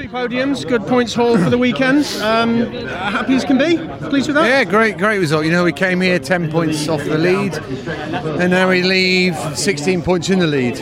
Three podiums, good points haul for the weekend. Um, happy as can be. Pleased with that. Yeah, great, great result. You know, we came here 10 points off the lead, and now we leave 16 points in the lead.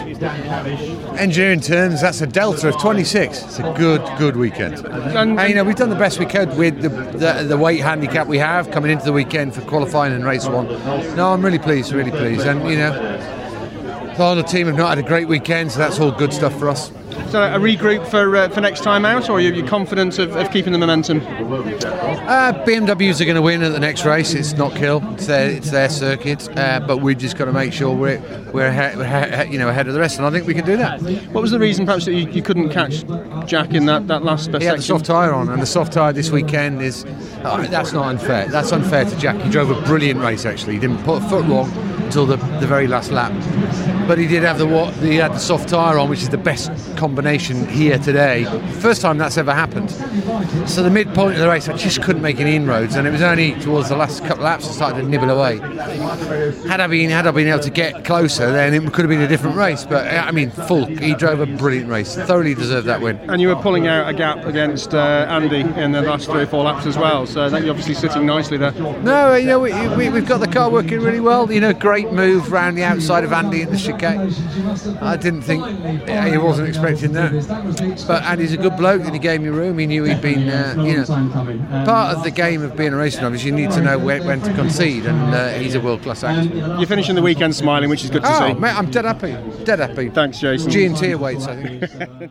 Engineering terms, that's a delta of 26. It's a good, good weekend. And- And, you know, we've done the best we could with the, the, the weight handicap we have coming into the weekend for qualifying and race one. No, I'm really pleased, really pleased. And, you know, the whole team have not had a great weekend, so that's all good stuff for us. So a regroup for uh, for next time out, or are you you confident of, of keeping the momentum? Uh, BMWs are going to win at the next race. It's Knockhill. It's their it's their circuit. Uh, but we've just got to make sure we're we're ahead, we're ahead, you know ahead of the rest, and I think we can do that. What was the reason, perhaps, that you, you couldn't catch Jack in that, that last He had the soft tyre on, and the soft tyre this weekend is oh, that's not unfair. That's unfair to Jack. He drove a brilliant race actually. He didn't put a foot wrong until the, the very last lap. But he did have the what he had the soft tyre on, which is the best combination here today. First time that's ever happened. So the midpoint of the race, I just couldn't make any inroads, and it was only towards the last couple of laps I started to nibble away. Had I been had I been able to get closer, then it could have been a different race. But uh, I mean, full. He drove a brilliant race. Thoroughly deserved that win. And you were pulling out a gap against uh, Andy in the last three or four laps as well, so that you're obviously sitting nicely there. No, you know, we, we, we've got the car working really well. You know, great move round the outside of Andy in the chicane. I didn't think he wasn't expecting that, but Andy's a good bloke and he gave me room. He knew he'd been, uh, you know, part of the game of being a racing novice. You need to know when, when to concede, and uh, he's a world class actor. You're finishing the weekend smiling, which is good to Oh, see. mate, I'm dead happy, dead happy. Thanks, Jason. G and T awaits, I think.